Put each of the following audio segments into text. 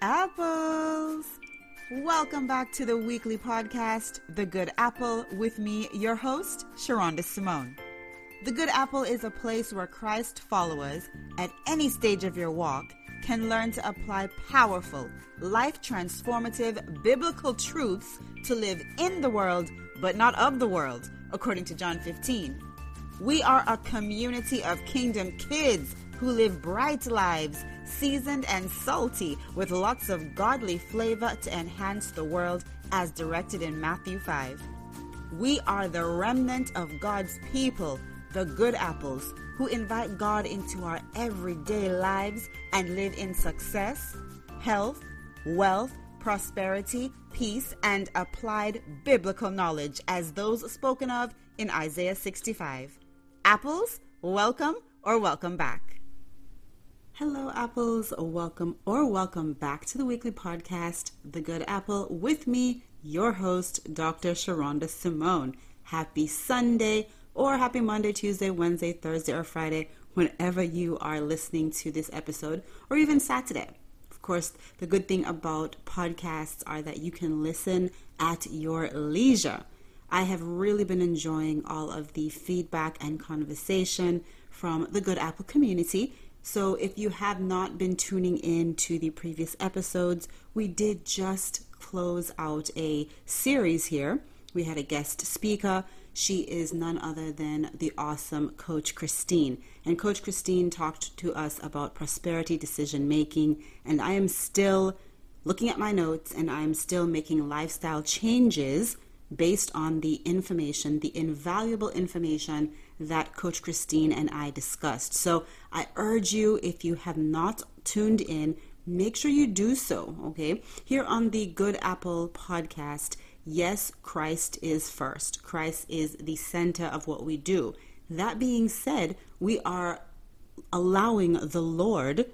apples. Welcome back to the weekly podcast, The Good Apple, with me, your host, Sherunda Simone. The Good Apple is a place where Christ followers, at any stage of your walk, can learn to apply powerful, life transformative biblical truths to live in the world, but not of the world, according to John 15. We are a community of kingdom kids who live bright lives, seasoned and salty, with lots of godly flavor to enhance the world as directed in Matthew 5. We are the remnant of God's people, the good apples, who invite God into our everyday lives and live in success, health, wealth, prosperity, peace, and applied biblical knowledge as those spoken of in Isaiah 65. Apples, welcome or welcome back. Hello, apples. Welcome or welcome back to the weekly podcast, The Good Apple, with me, your host, Dr. Sherunda Simone. Happy Sunday or happy Monday, Tuesday, Wednesday, Thursday, or Friday, whenever you are listening to this episode, or even Saturday. Of course, the good thing about podcasts are that you can listen at your leisure. I have really been enjoying all of the feedback and conversation from the Good Apple community. So, if you have not been tuning in to the previous episodes, we did just close out a series here. We had a guest speaker she is none other than the awesome Coach Christine. And Coach Christine talked to us about prosperity decision making. And I am still looking at my notes and I am still making lifestyle changes based on the information, the invaluable information that Coach Christine and I discussed. So I urge you, if you have not tuned in, make sure you do so, okay? Here on the Good Apple podcast, yes, Christ is first. Christ is the center of what we do. That being said, we are allowing the Lord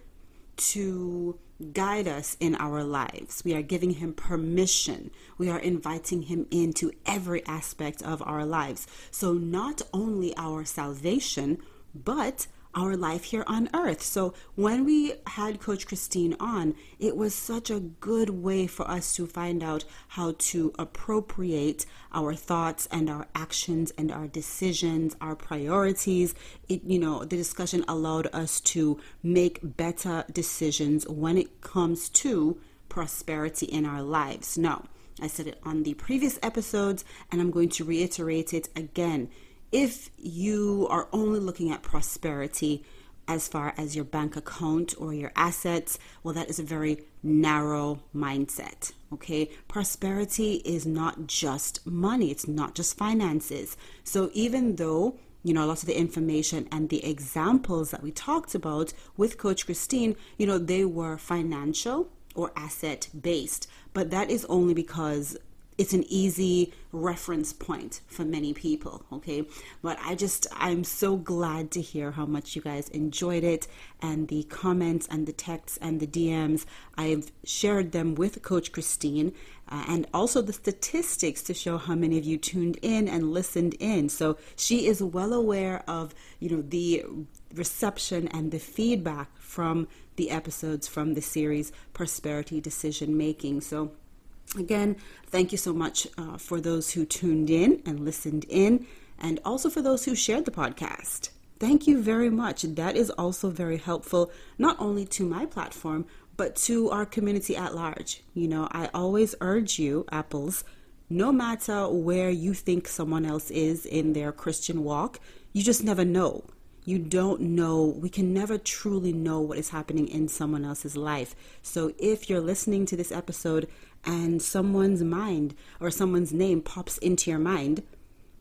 to guide us in our lives. We are giving him permission. We are inviting him into every aspect of our lives. So, not only our salvation, but our life here on earth. So when we had Coach Christine on, it was such a good way for us to find out how to appropriate our thoughts and our actions and our decisions, our priorities. It, you know, the discussion allowed us to make better decisions when it comes to prosperity in our lives. Now, I said it on the previous episodes, and I'm going to reiterate it again if you are only looking at prosperity as far as your bank account or your assets, well, that is a very narrow mindset. Okay, prosperity is not just money, it's not just finances. So, even though you know, a lot of the information and the examples that we talked about with Coach Christine, you know, they were financial or asset based. But that is only because it's an easy reference point for many people okay? But i just i'm so glad to hear how much you guys enjoyed it and the comments and the texts and the dms i've shared them with coach christine uh, and also the statistics to show how many of you tuned in and listened in. So she is well aware of you know the reception and the feedback from the episodes from the series prosperity decision making. So Again, thank you so much uh, for those who tuned in and listened in, and also for those who shared the podcast. Thank you very much. That is also very helpful, not only to my platform, but to our community at large. You know, I always urge you, Apples, no matter where you think someone else is in their Christian walk, you just never know. You don't know, we can never truly know what is happening in someone else's life. So if you're listening to this episode and someone's mind or someone's name pops into your mind,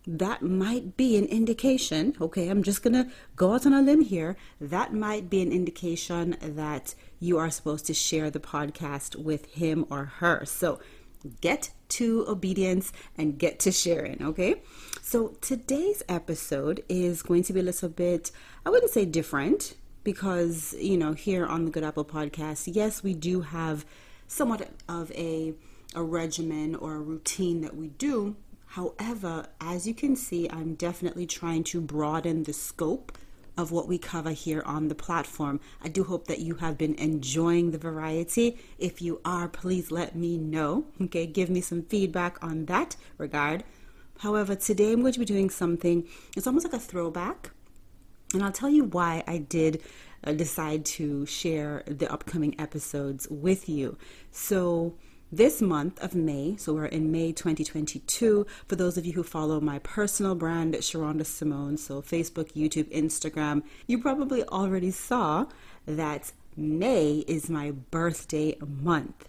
that might be an indication. Okay, I'm just gonna go out on a limb here. That might be an indication that you are supposed to share the podcast with him or her. So get to obedience and get to sharing. Okay, so today's episode is going to be a little bit, I wouldn't say different, because you know, here on the Good Apple podcast, yes, we do have somewhat of a, a regimen or a routine that we do. However, as you can see, I'm definitely trying to broaden the scope of what we cover here on the platform. I do hope that you have been enjoying the variety. If you are, please let me know. Okay, give me some feedback on that regard. However, today I'm going to be doing something, it's almost like a throwback. And I'll tell you why I did uh, decide to share the upcoming episodes with you. So, this month of May, so we're in May 2022. For those of you who follow my personal brand, Sherunda Simone, so Facebook, YouTube, Instagram, you probably already saw that May is my birthday month.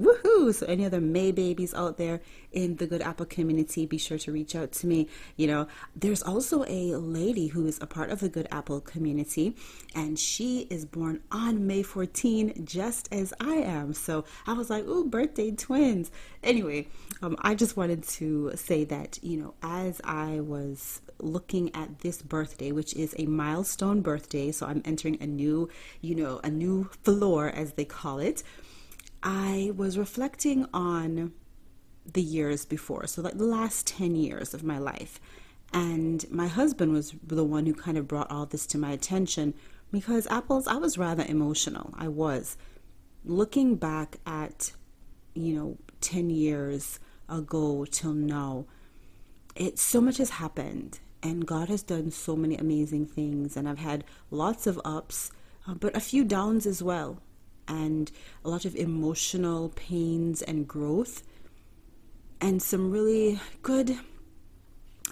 Woohoo! So, any other May babies out there in the Good Apple community, be sure to reach out to me. You know, there's also a lady who is a part of the Good Apple community, and she is born on May 14, just as I am. So, I was like, ooh, birthday twins. Anyway, um, I just wanted to say that, you know, as I was looking at this birthday, which is a milestone birthday, so I'm entering a new, you know, a new floor, as they call it I was reflecting on the years before, so like the last 10 years of my life. And my husband was the one who kind of brought all this to my attention because apples, I was rather emotional. I was. Looking back at, you know, 10 years ago till now, it so much has happened and God has done so many amazing things and I've had lots of ups, uh, but a few downs as well and a lot of emotional pains and growth, and some really good,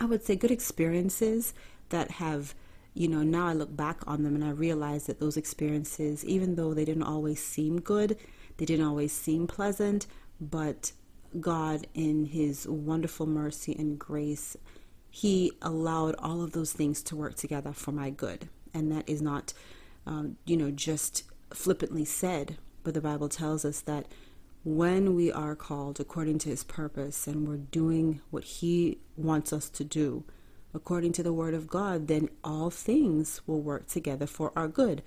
I would say, good experiences that have, you know, now I look back on them and I realize that those experiences, even though they didn't always seem good, they didn't always seem pleasant, but God, in His wonderful mercy and grace, He allowed all of those things to work together for my good. And that is not, um, you know, just flippantly said, but the Bible tells us that when we are called according to his purpose and we're doing what he wants us to do according to the word of God, then all things will work together for our good.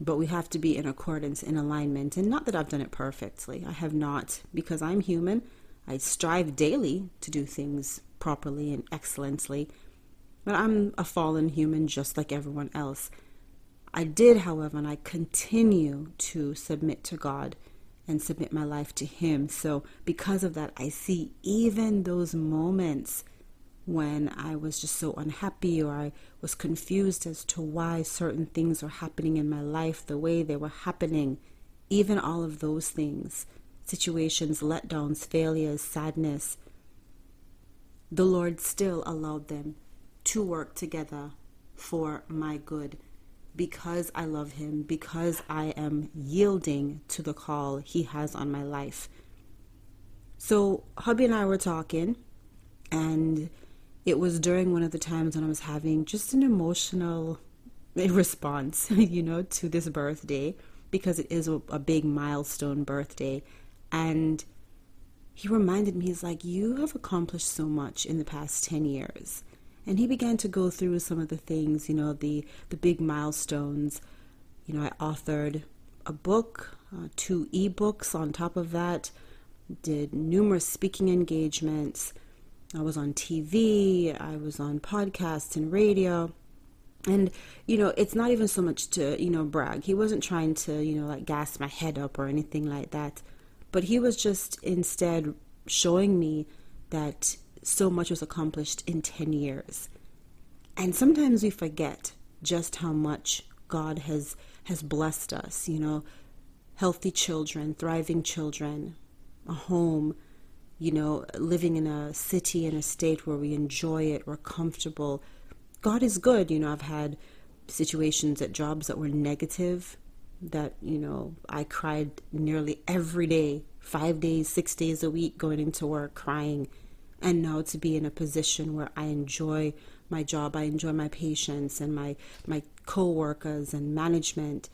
But we have to be in accordance, in alignment. And not that I've done it perfectly. I have not, because I'm human. I strive daily to do things properly and excellently. But I'm a fallen human just like everyone else. I did, however, and I continue to submit to God and submit my life to Him. So, because of that, I see even those moments when I was just so unhappy or I was confused as to why certain things were happening in my life the way they were happening. Even all of those things situations, letdowns, failures, sadness the Lord still allowed them to work together for my good because I love him, because I am yielding to the call he has on my life. So, hubby and I were talking, and it was during one of the times when I was having just an emotional response, you know, to this birthday because it is a, a big milestone birthday. And he reminded me, he's like, You have accomplished so much in the past 10 years and he began to go through some of the things, you know, the the big milestones. You know, I authored a book, uh, two ebooks on top of that, did numerous speaking engagements. I was on TV, I was on podcasts and radio. And, you know, it's not even so much to, you know, brag. He wasn't trying to, you know, like gas my head up or anything like that. But he was just instead showing me that so much was accomplished in 10 years. And sometimes we forget just how much God has has blessed us, you know, healthy children, thriving children, a home, you know, living in a city in a state where we enjoy it, we're comfortable. God is good, you know, I've had situations at jobs that were negative that, you know, I cried nearly every day, 5 days, 6 days a week going into work crying and now to be in a position where I enjoy my job, I enjoy my patients and my my co-workers and management.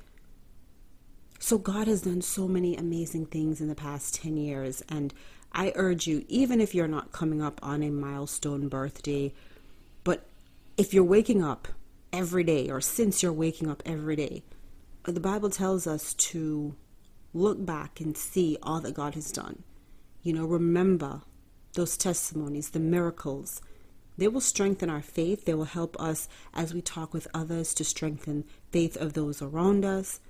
So God has done so many amazing things in the past 10 years and I urge you even if you're not coming up on a milestone birthday, but if you're waking up every day or since you're waking up every day, the Bible tells us to look back and see all that God has done. You know, remember those testimonies, the miracles, they will strengthen our faith. They will help us as we talk with others to strengthen faith of those around us.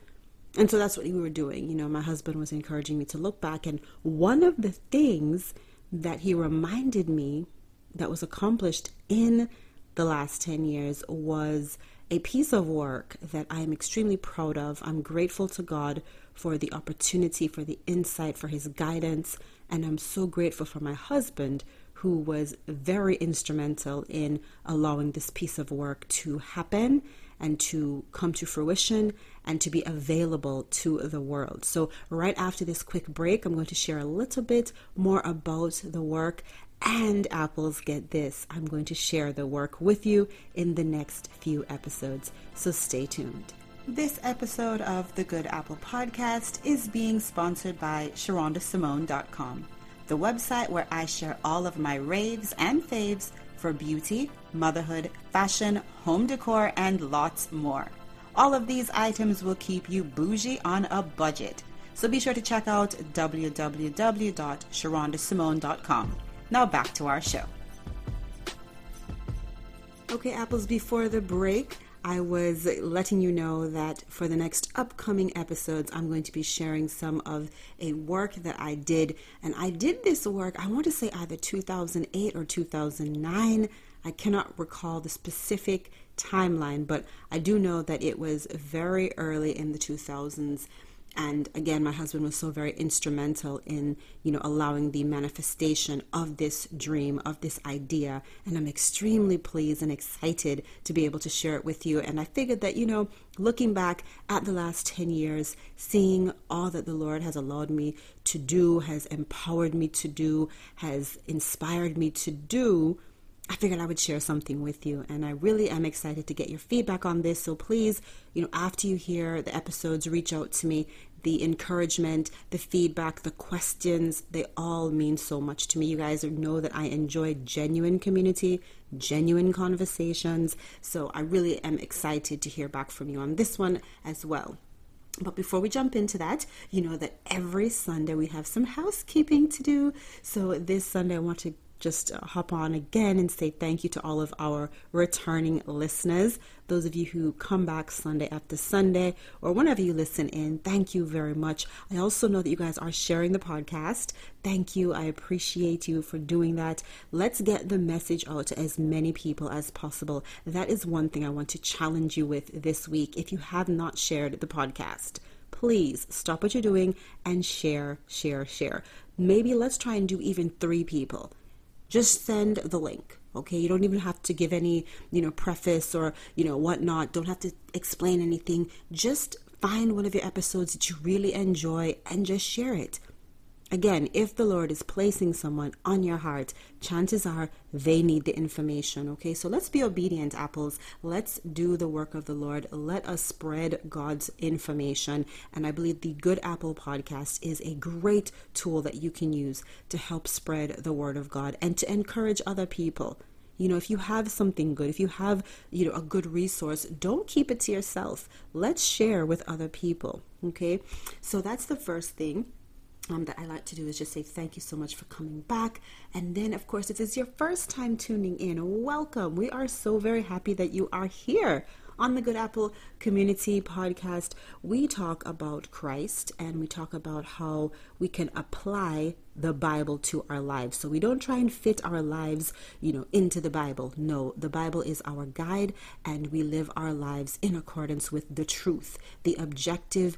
And so that's what we were doing. You know, my husband was encouraging me to look back. And one of the things that he reminded me that was accomplished in the last 10 years was a piece of work that I am extremely proud of. I'm grateful to God for the opportunity, for the insight, for his guidance. And I'm so grateful for my husband who was very instrumental in allowing this piece of work to happen and to come to fruition and to be available to the world. So, right after this quick break, I'm going to share a little bit more about the work. And apples, get this, I'm going to share the work with you in the next few episodes. So, stay tuned. This episode of the Good Apple Podcast is being sponsored by SherundaSimone.com the website where I share all of my raves and faves for beauty, motherhood, fashion, home decor, and lots more. All of these items will keep you bougie on a budget. So be sure to check out www.sherundasimone.com. Now back to our show. Okay, apples, before the break, I was letting you know that for the next upcoming episodes, I'm going to be sharing some of a work that I did. And I did this work, I want to say either 2008 or 2009. I cannot recall the specific timeline, but I do know that it was very early in the 2000s and again my husband was so very instrumental in you know allowing the manifestation of this dream of this idea. And i'm extremely pleased and excited to be able to share it with you. And i figured that you know looking back at the last 10 years seeing all that the lord has allowed me to do has empowered me to do has inspired me to do I figured I would share something with you, and I really am excited to get your feedback on this. So please, you know, after you hear the episodes, reach out to me the encouragement, the feedback, the questions, they all mean so much to me. You guys know that I enjoy genuine community, genuine conversations. So I really am excited to hear back from you on this one as well. But before we jump into that, you know that every Sunday we have some housekeeping to do. So this Sunday I want to just hop on again and say thank you to all of our returning listeners. Those of you who come back Sunday after Sunday or whenever you listen in, thank you very much. I also know that you guys are sharing the podcast. Thank you. I appreciate you for doing that. Let's get the message out to as many people as possible. That is one thing I want to challenge you with this week. If you have not shared the podcast, please stop what you're doing and share, share, share. Maybe let's try and do even three people just send the link okay? You don't even have to give any you know preface or you know whatnot. Don't have to explain anything. Just find one of your episodes that you really enjoy and just share it Again, if the Lord is placing someone on your heart, chances are they need the information. Okay, so let's be obedient, apples. Let's do the work of the Lord. Let us spread God's information. And I believe the Good Apple podcast is a great tool that you can use to help spread the word of God and to encourage other people. You know, if you have something good, if you have, you know, a good resource, don't keep it to yourself. Let's share with other people. Okay, so that's the first thing um, that I like to do is just say thank you so much for coming back. And then, of course, if it's your first time tuning in, welcome. We are so very happy that you are here on the Good Apple Community Podcast. We talk about Christ and we talk about how we can apply the Bible to our lives. So we don't try and fit our lives, you know, into the Bible. No, the Bible is our guide and we live our lives in accordance with the truth, the objective,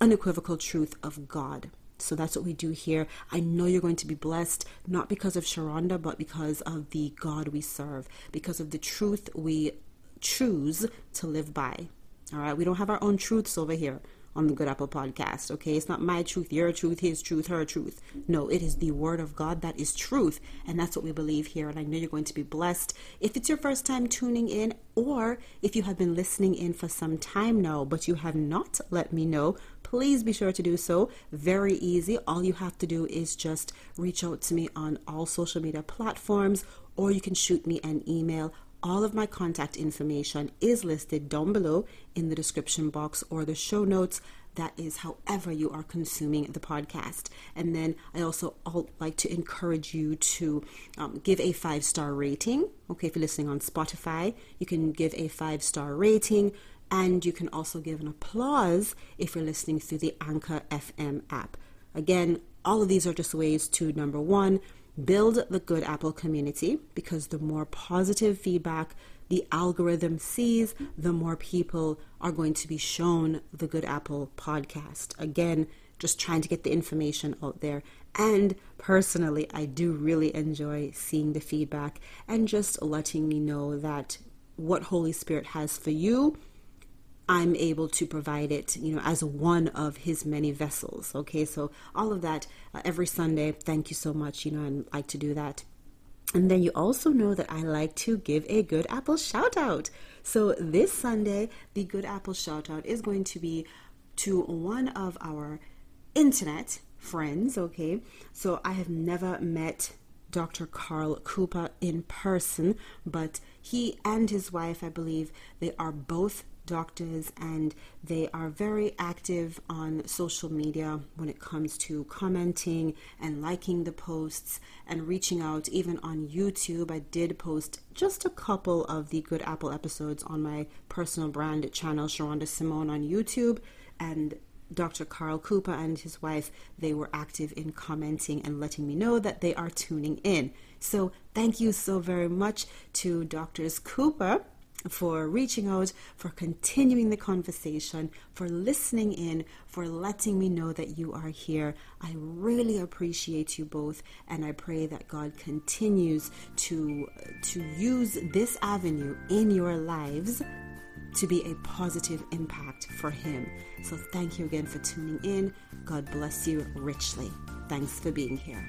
unequivocal truth of God. So that's what we do here. I know you're going to be blessed, not because of Sherunda, but because of the God we serve, because of the truth we choose to live by. All right, we don't have our own truths over here on the Good Apple podcast, okay? It's not my truth, your truth, his truth, her truth. No, it is the Word of God that is truth, and that's what we believe here. And I know you're going to be blessed. If it's your first time tuning in, or if you have been listening in for some time now, but you have not let me know, please be sure to do so. Very easy. All you have to do is just reach out to me on all social media platforms, or you can shoot me an email all of my contact information is listed down below in the description box or the show notes. that is however you are consuming the podcast. And then I also like to encourage you to um, give a five star rating. Okay, if you're listening on Spotify, you can give a five star rating. And you can also give an applause if you're listening through the Anchor FM app. Again, all of these are just ways to number one, build the Good Apple community because the more positive feedback the algorithm sees, the more people are going to be shown the Good Apple podcast. Again, just trying to get the information out there. And personally, I do really enjoy seeing the feedback and just letting me know that what Holy Spirit has for you I'm able to provide it, you know, as one of his many vessels. Okay, so all of that uh, every Sunday. Thank you so much. You know, I like to do that. And then you also know that I like to give a good apple shout out. So this Sunday, the good apple shout out is going to be to one of our internet friends. Okay, so I have never met Dr. Carl Cooper in person, but he and his wife, I believe, they are both doctors and they are very active on social media when it comes to commenting and liking the posts and reaching out even on YouTube. I did post just a couple of the Good Apple episodes on my personal brand channel, Sherunda Simone on YouTube and Dr. Carl Cooper and his wife, they were active in commenting and letting me know that they are tuning in. So, thank you so very much to Doctors Cooper for reaching out, for continuing the conversation, for listening in, for letting me know that you are here. I really appreciate you both, and I pray that God continues to to use this avenue in your lives to be a positive impact for him. So thank you again for tuning in. God bless you richly. Thanks for being here.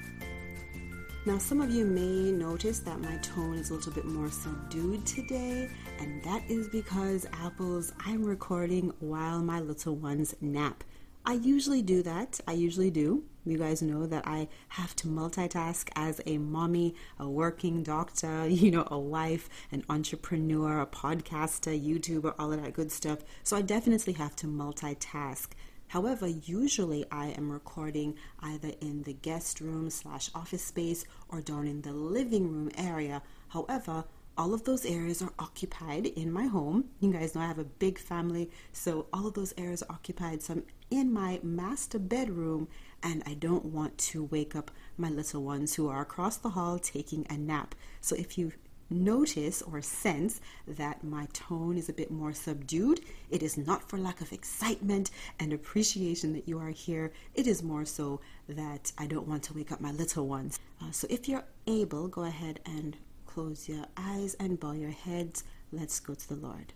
Now, some of you may notice that my tone is a little bit more subdued today, and that is because Apples, I'm recording while my little ones nap. I usually do that. I usually do. You guys know that I have to multitask as a mommy, a working doctor, you know, a wife, an entrepreneur, a podcaster, YouTuber, all of that good stuff. So I definitely have to multitask. However, usually I am recording either in the guest room slash office space or down in the living room area. However, all of those areas are occupied in my home. You guys know I have a big family, so all of those areas are occupied. So I'm in my master bedroom and I don't want to wake up my little ones who are across the hall taking a nap. So if you notice or sense that my tone is a bit more subdued, it is not for lack of excitement and appreciation that you are here. It is more so that I don't want to wake up my little ones. Uh, so if you're able, go ahead and close your eyes and bow your heads. Let's go to the Lord.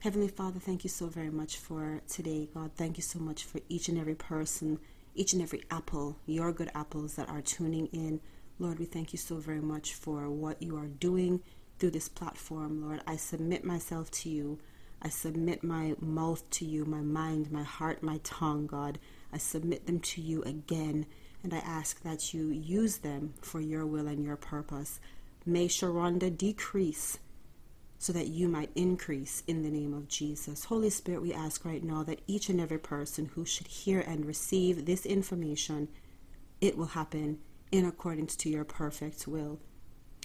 Heavenly Father, thank you so very much for today, God. Thank you so much for each and every person, each and every apple, your good apples that are tuning in Lord, we thank you so very much for what you are doing through this platform, Lord. I submit myself to you. I submit my mouth to you, my mind, my heart, my tongue, God. I submit them to you again, and I ask that you use them for your will and your purpose. May Sherunda decrease so that you might increase in the name of Jesus. Holy Spirit, we ask right now that each and every person who should hear and receive this information, it will happen in accordance to your perfect will.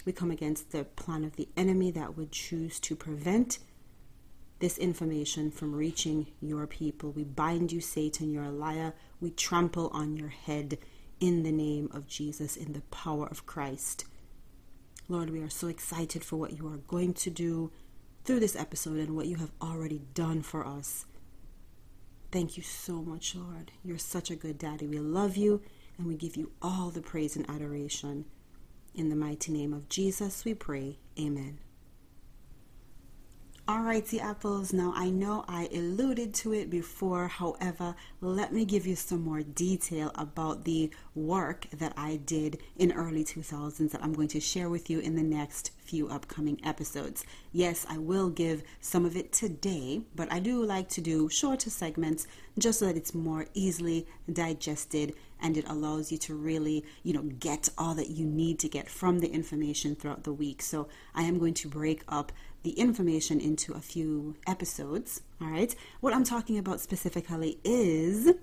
We come against the plan of the enemy that would choose to prevent this information from reaching your people. We bind you, Satan, you're a liar. We trample on your head in the name of Jesus, in the power of Christ. Lord, we are so excited for what you are going to do through this episode and what you have already done for us. Thank you so much, Lord. You're such a good daddy. We love you and we give you all the praise and adoration. In the mighty name of Jesus, we pray. Amen. Alrighty, apples. Now I know I alluded to it before. However, let me give you some more detail about the work that I did in early 2000s that I'm going to share with you in the next few upcoming episodes. Yes, I will give some of it today, but I do like to do shorter segments just so that it's more easily digested and it allows you to really, you know, get all that you need to get from the information throughout the week. So I am going to break up the information into a few episodes. All right. What I'm talking about specifically is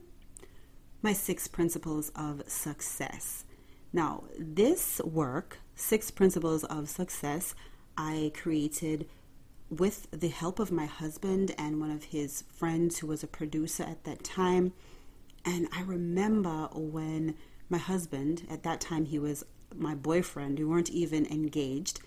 my six principles of success. Now, this work, Six Principles of Success, I created with the help of my husband and one of his friends who was a producer at that time. And I remember when my husband, at that time he was my boyfriend, we weren't even engaged,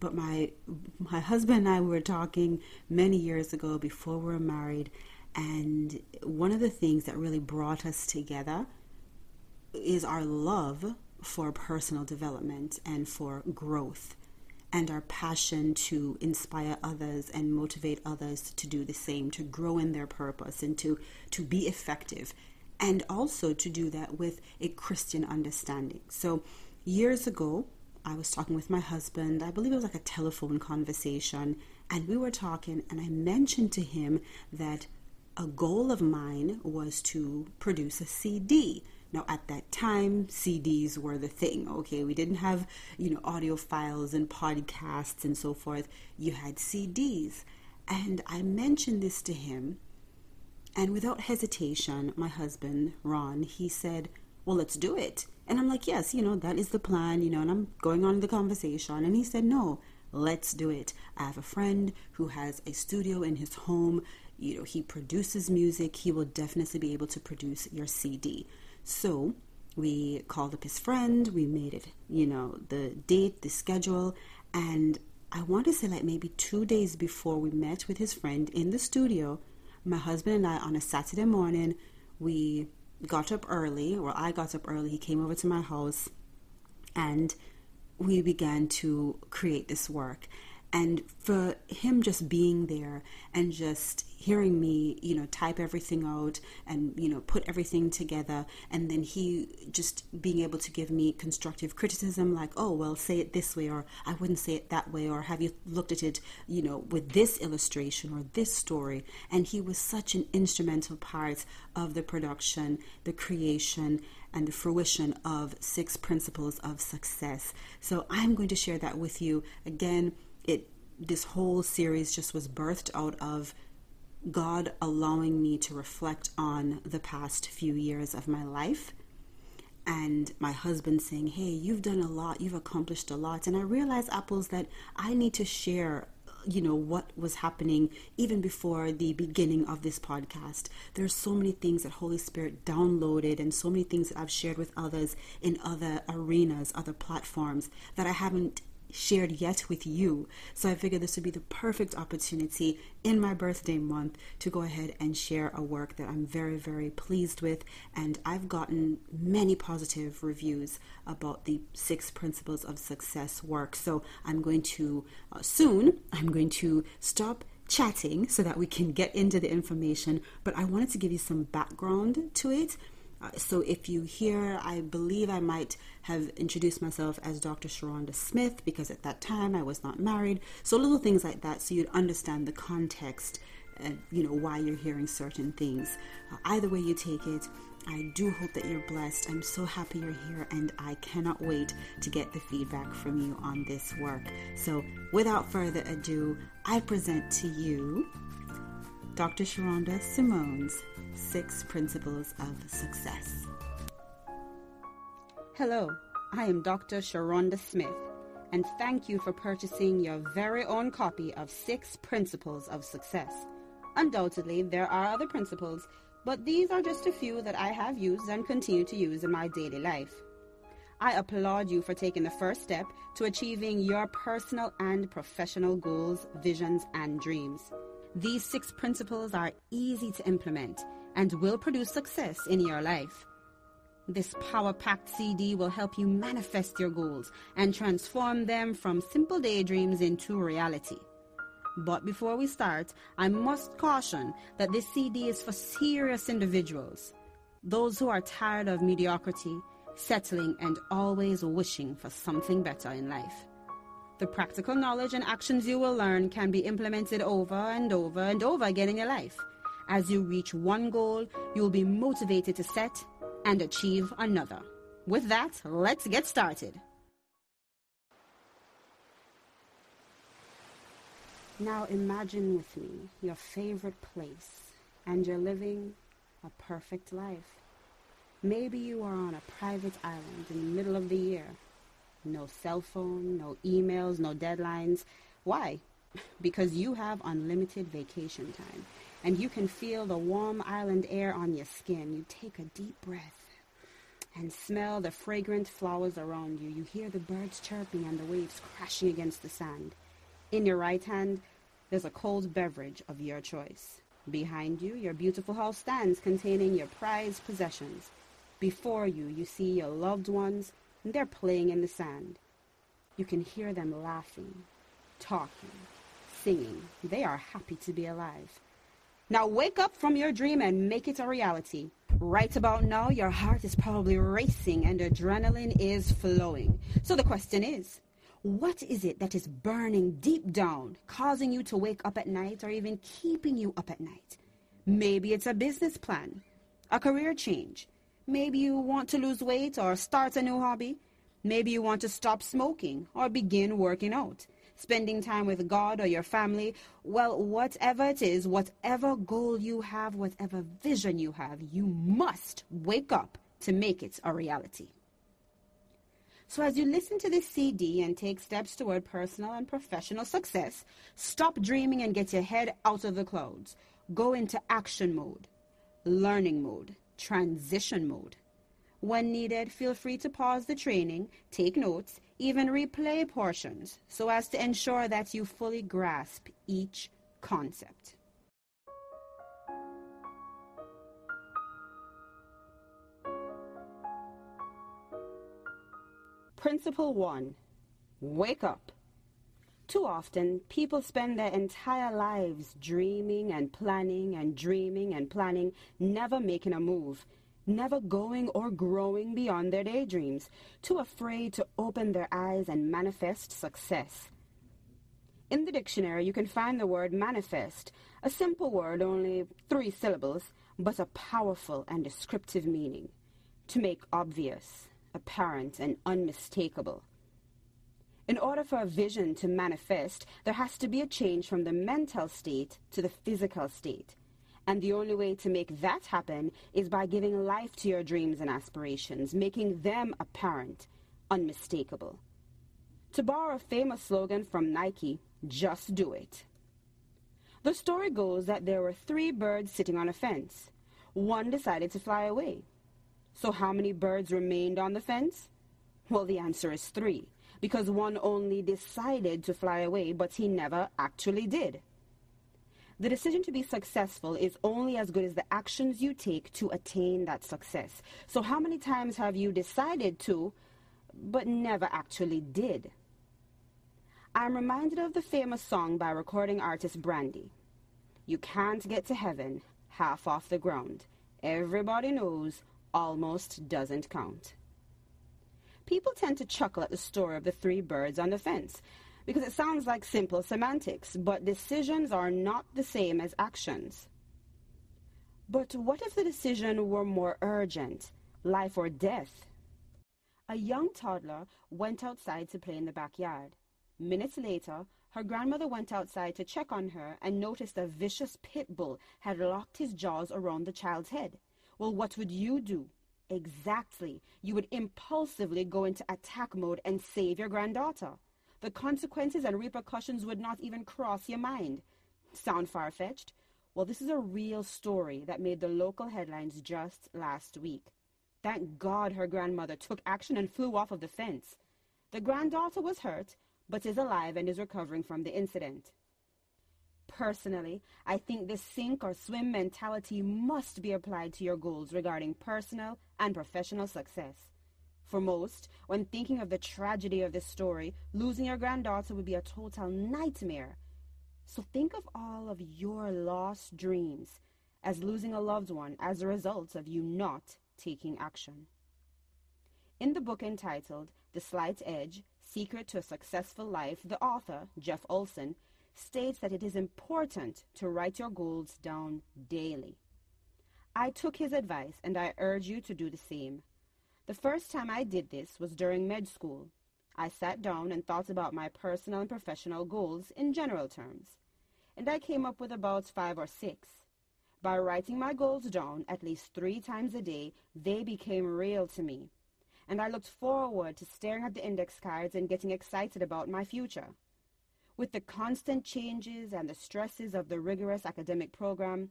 but my my husband and I were talking many years ago before we were married, and one of the things that really brought us together is our love for personal development and for growth and our passion to inspire others and motivate others to do the same to grow in their purpose and to to be effective and also to do that with a Christian understanding. So years ago, I was talking with my husband. I believe it was like a telephone conversation and we were talking and I mentioned to him that a goal of mine was to produce a CD now, at that time, CDs were the thing, okay? We didn't have, you know, audio files and podcasts and so forth. You had CDs. And I mentioned this to him, and without hesitation, my husband, Ron, he said, Well, let's do it. And I'm like, Yes, you know, that is the plan, you know, and I'm going on the conversation. And he said, No, let's do it. I have a friend who has a studio in his home. You know, he produces music. He will definitely be able to produce your CD. So we called up his friend, we made it, you know, the date, the schedule, and I want to say like maybe two days before we met with his friend in the studio, my husband and I on a Saturday morning, we got up early, or I got up early, he came over to my house and we began to create this work and for him just being there and just hearing me you know type everything out and you know put everything together and then he just being able to give me constructive criticism like oh well say it this way or i wouldn't say it that way or have you looked at it you know with this illustration or this story? And he was such an instrumental part of the production the creation and the fruition of six principles of success. So i'm going to share that with you again it this whole series just was birthed out of God allowing me to reflect on the past few years of my life and my husband saying, Hey, you've done a lot, you've accomplished a lot. And I realized, Apples, that I need to share, you know, what was happening even before the beginning of this podcast. There's so many things that Holy Spirit downloaded and so many things that I've shared with others in other arenas, other platforms that I haven't shared yet with you. So I figured this would be the perfect opportunity in my birthday month to go ahead and share a work that I'm very, very pleased with. And I've gotten many positive reviews about the six principles of success work. So I'm going to uh, soon, I'm going to stop chatting so that we can get into the information. But I wanted to give you some background to it so if you hear, I believe I might have introduced myself as Dr. Sherunda Smith because at that time I was not married. So little things like that, so you'd understand the context and you know why you're hearing certain things. Uh, either way you take it, I do hope that you're blessed. I'm so happy you're here, and I cannot wait to get the feedback from you on this work. So, without further ado, I present to you Dr. Sherunda Simone's Six Principles of Success. Hello, I am Dr. Sherunda Smith, and thank you for purchasing your very own copy of Six Principles of Success. Undoubtedly, there are other principles, but these are just a few that I have used and continue to use in my daily life. I applaud you for taking the first step to achieving your personal and professional goals, visions, and dreams. These six principles are easy to implement and will produce success in your life. This power packed CD will help you manifest your goals and transform them from simple daydreams into reality. But before we start, I must caution that this CD is for serious individuals, those who are tired of mediocrity, settling, and always wishing for something better in life. The practical knowledge and actions you will learn can be implemented over and over and over again in your life. As you reach one goal, you will be motivated to set and achieve another. With that, let's get started. Now imagine with me your favorite place and you're living a perfect life. Maybe you are on a private island in the middle of the year. No cell phone, no emails, no deadlines. Why? Because you have unlimited vacation time and you can feel the warm island air on your skin. You take a deep breath and smell the fragrant flowers around you. You hear the birds chirping and the waves crashing against the sand. In your right hand, there's a cold beverage of your choice. Behind you, your beautiful house stands containing your prized possessions. Before you, you see your loved ones, and they're playing in the sand. You can hear them laughing, talking, singing. They are happy to be alive. Now wake up from your dream and make it a reality. Right about now, your heart is probably racing and adrenaline is flowing. So the question is, what is it that is burning deep down, causing you to wake up at night or even keeping you up at night? Maybe it's a business plan, a career change. Maybe you want to lose weight or start a new hobby. Maybe you want to stop smoking or begin working out spending time with God or your family. Well, whatever it is, whatever goal you have, whatever vision you have, you must wake up to make it a reality. So, as you listen to this CD and take steps toward personal and professional success, stop dreaming and get your head out of the clouds. Go into action mode, learning mode, transition mode. When needed, feel free to pause the training, take notes, even replay portions so as to ensure that you fully grasp each concept. Principle 1 Wake up. Too often, people spend their entire lives dreaming and planning and dreaming and planning, never making a move never going or growing beyond their daydreams, too afraid to open their eyes and manifest success. In the dictionary, you can find the word manifest, a simple word, only three syllables, but a powerful and descriptive meaning. To make obvious, apparent, and unmistakable. In order for a vision to manifest, there has to be a change from the mental state to the physical state. And the only way to make that happen is by giving life to your dreams and aspirations, making them apparent, unmistakable. To borrow a famous slogan from Nike, just do it. The story goes that there were three birds sitting on a fence. One decided to fly away. So how many birds remained on the fence? Well, the answer is three, because one only decided to fly away, but he never actually did. The decision to be successful is only as good as the actions you take to attain that success. So how many times have you decided to, but never actually did? I'm reminded of the famous song by recording artist Brandy. You can't get to heaven half off the ground. Everybody knows almost doesn't count. People tend to chuckle at the story of the three birds on the fence because it sounds like simple semantics, but decisions are not the same as actions. But what if the decision were more urgent, life or death? A young toddler went outside to play in the backyard. Minutes later, her grandmother went outside to check on her and noticed a vicious pit bull had locked his jaws around the child's head. Well, what would you do? Exactly. You would impulsively go into attack mode and save your granddaughter. The consequences and repercussions would not even cross your mind. Sound far fetched? Well, this is a real story that made the local headlines just last week. Thank God her grandmother took action and flew off of the fence. The granddaughter was hurt, but is alive and is recovering from the incident. Personally, I think this sink or swim mentality must be applied to your goals regarding personal and professional success. For most, when thinking of the tragedy of this story, losing your granddaughter would be a total nightmare. So think of all of your lost dreams as losing a loved one as a result of you not taking action. In the book entitled The Slight Edge Secret to a Successful Life, the author, Jeff Olson, states that it is important to write your goals down daily. I took his advice and I urge you to do the same. The first time I did this was during med school. I sat down and thought about my personal and professional goals in general terms, and I came up with about five or six. By writing my goals down at least three times a day, they became real to me, and I looked forward to staring at the index cards and getting excited about my future. With the constant changes and the stresses of the rigorous academic program,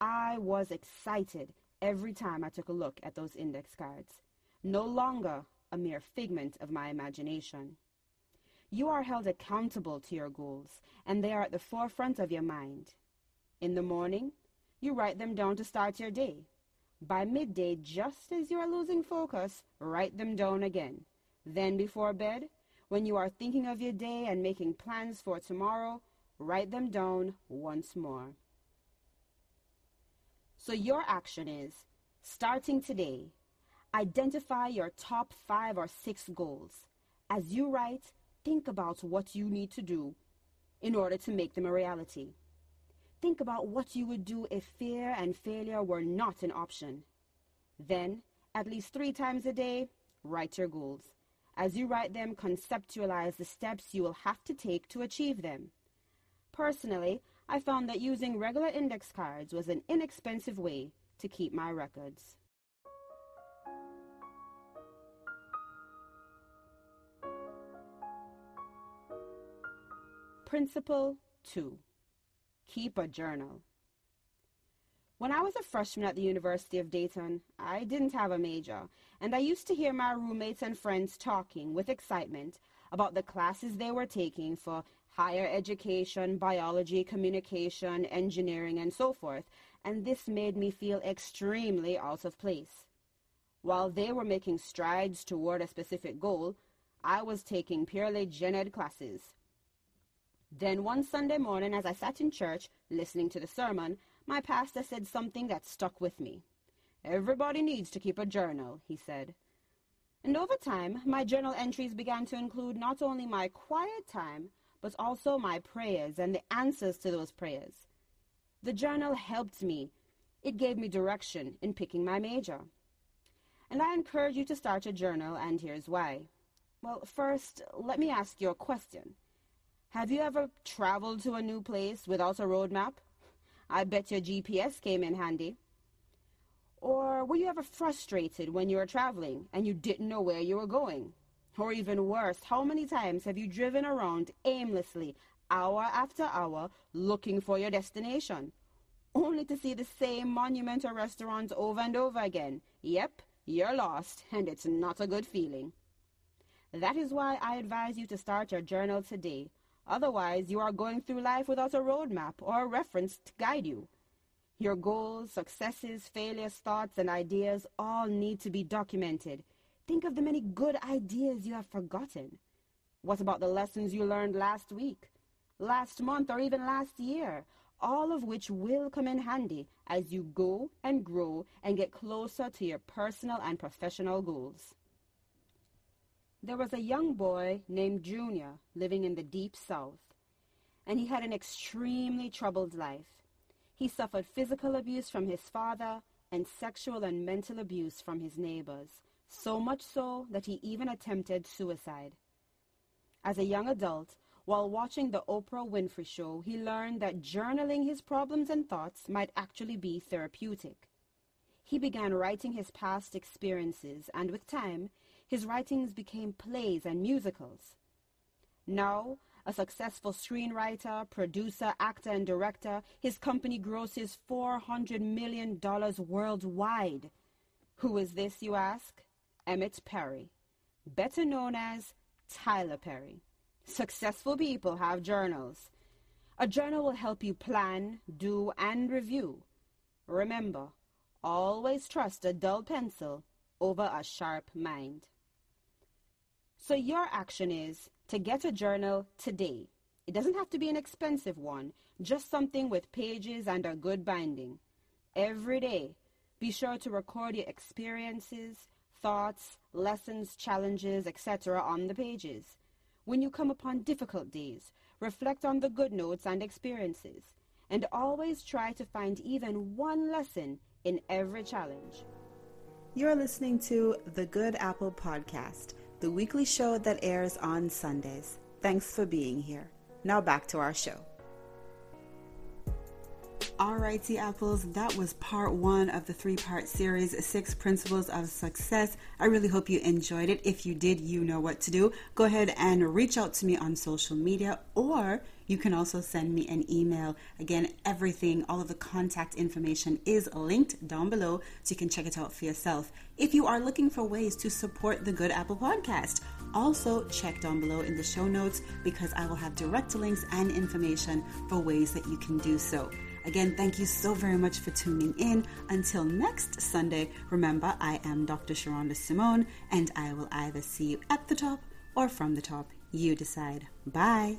I was excited every time I took a look at those index cards. No longer a mere figment of my imagination. You are held accountable to your goals, and they are at the forefront of your mind. In the morning, you write them down to start your day. By midday, just as you are losing focus, write them down again. Then before bed, when you are thinking of your day and making plans for tomorrow, write them down once more. So your action is, starting today, identify your top five or six goals. As you write, think about what you need to do in order to make them a reality. Think about what you would do if fear and failure were not an option. Then, at least three times a day, write your goals. As you write them, conceptualize the steps you will have to take to achieve them. Personally, I found that using regular index cards was an inexpensive way to keep my records. Principle 2. Keep a journal. When I was a freshman at the University of Dayton, I didn't have a major, and I used to hear my roommates and friends talking with excitement about the classes they were taking for higher education, biology, communication, engineering, and so forth, and this made me feel extremely out of place. While they were making strides toward a specific goal, I was taking purely gen ed classes. Then one Sunday morning, as I sat in church listening to the sermon, my pastor said something that stuck with me. Everybody needs to keep a journal, he said. And over time, my journal entries began to include not only my quiet time, but also my prayers and the answers to those prayers. The journal helped me. It gave me direction in picking my major. And I encourage you to start a journal, and here's why. Well, first, let me ask you a question. Have you ever traveled to a new place without a road map? I bet your GPS came in handy. Or were you ever frustrated when you were traveling and you didn't know where you were going? Or even worse, how many times have you driven around aimlessly, hour after hour, looking for your destination? Only to see the same monument or restaurant over and over again. Yep, you're lost, and it's not a good feeling. That is why I advise you to start your journal today Otherwise, you are going through life without a roadmap or a reference to guide you. Your goals, successes, failures, thoughts, and ideas all need to be documented. Think of the many good ideas you have forgotten. What about the lessons you learned last week, last month, or even last year? All of which will come in handy as you go and grow and get closer to your personal and professional goals. There was a young boy named Junior living in the deep south, and he had an extremely troubled life. He suffered physical abuse from his father and sexual and mental abuse from his neighbors, so much so that he even attempted suicide. As a young adult, while watching the Oprah Winfrey Show, he learned that journaling his problems and thoughts might actually be therapeutic. He began writing his past experiences, and with time, his writings became plays and musicals. Now, a successful screenwriter, producer, actor, and director, his company grosses $400 million worldwide. Who is this, you ask? Emmitt Perry, better known as Tyler Perry. Successful people have journals. A journal will help you plan, do, and review. Remember, Always trust a dull pencil over a sharp mind. So your action is to get a journal today. It doesn't have to be an expensive one, just something with pages and a good binding. Every day, be sure to record your experiences, thoughts, lessons, challenges, etc. on the pages. When you come upon difficult days, reflect on the good notes and experiences, and always try to find even one lesson in every challenge. You're listening to the Good Apple Podcast, the weekly show that airs on Sundays. Thanks for being here. Now back to our show. Alrighty, apples, that was part one of the three part series, Six Principles of Success. I really hope you enjoyed it. If you did, you know what to do. Go ahead and reach out to me on social media, or you can also send me an email. Again, everything, all of the contact information is linked down below, so you can check it out for yourself. If you are looking for ways to support the Good Apple Podcast, also check down below in the show notes because I will have direct links and information for ways that you can do so. Again, thank you so very much for tuning in. Until next Sunday, remember, I am Dr. Sherunda Simone, and I will either see you at the top or from the top. You decide. Bye.